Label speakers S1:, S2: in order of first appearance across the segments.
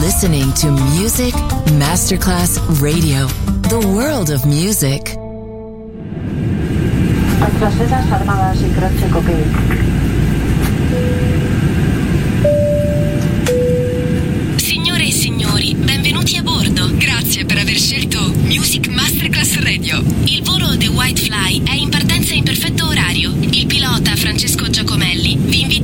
S1: Listening to Music Masterclass Radio, the world of music.
S2: Francesas armadas y croce
S3: Signore e signori, benvenuti a bordo. Grazie per aver scelto Music Masterclass Radio. Il volo The White Fly è in partenza in perfetto orario. Il pilota Francesco Giacomelli vi invita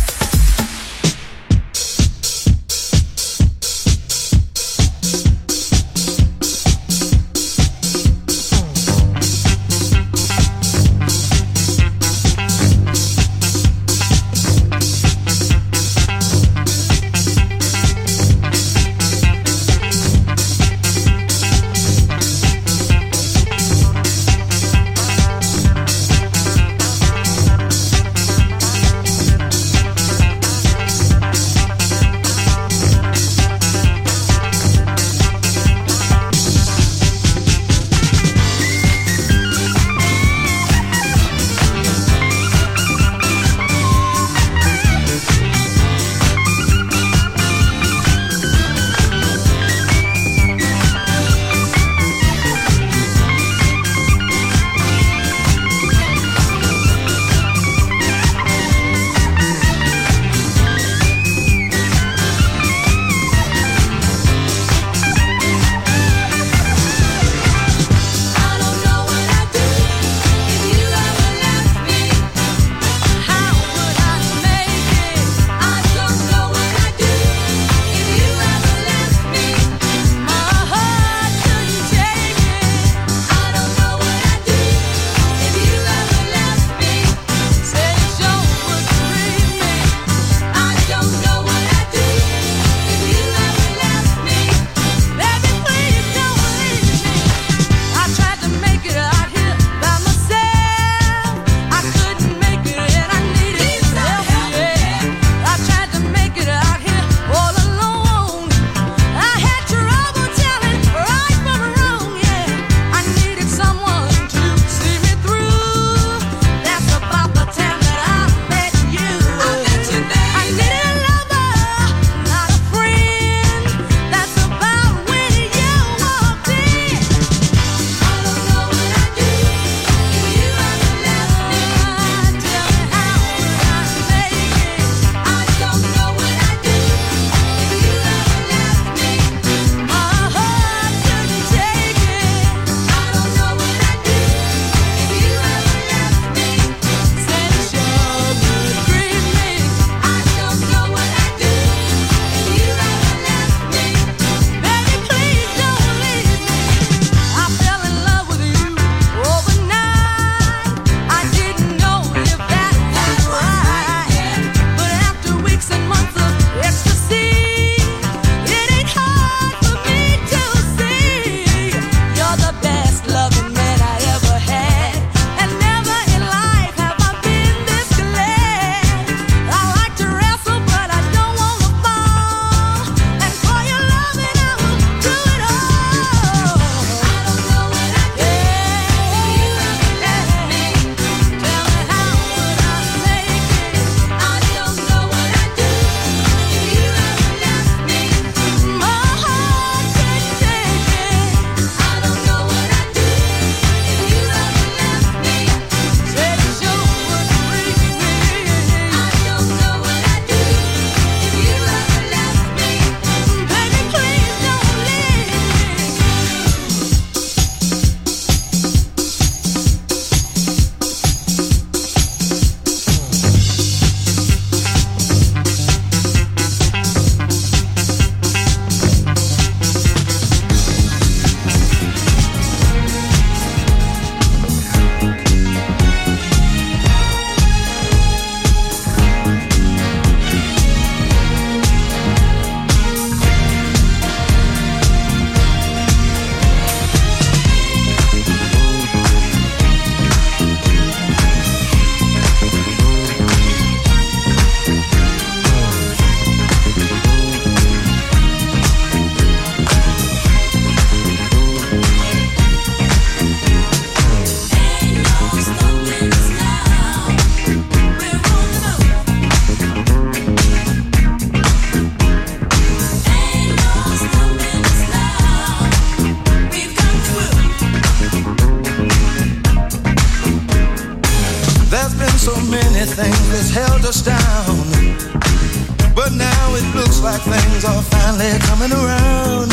S4: things are finally coming around.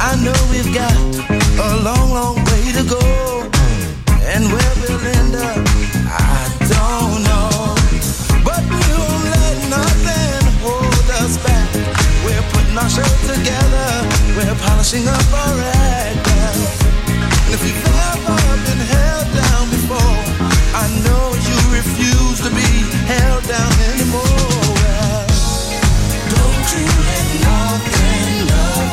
S4: I know we've got a long, long way to go. And where we'll end up, I don't know. But we won't let nothing hold us back. We're putting our show together. We're polishing up our act. And if you've ever been held down before, I know you refuse to be held down anymore to and open
S5: love.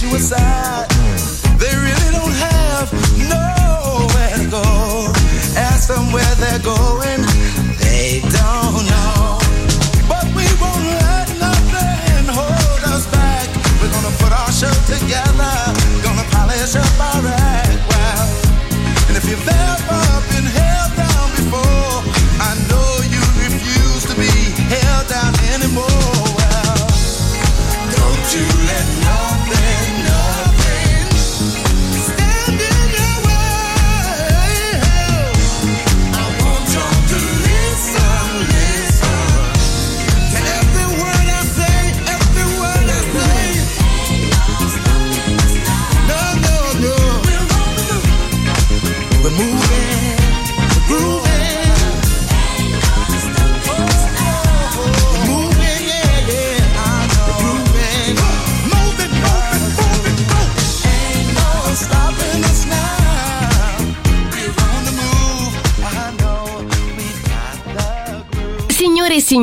S5: suicide.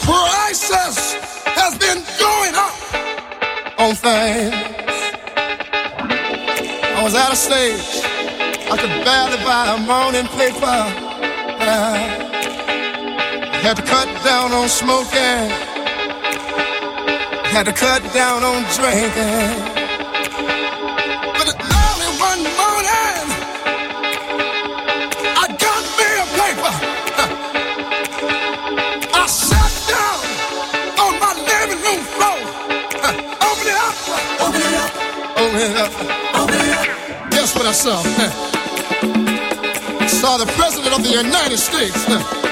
S4: Prices has been going up on things. I was at a stage I could barely buy a morning paper. I had to cut down on smoking. Had to cut down on drinking. Guess what I saw? saw the President of the United States.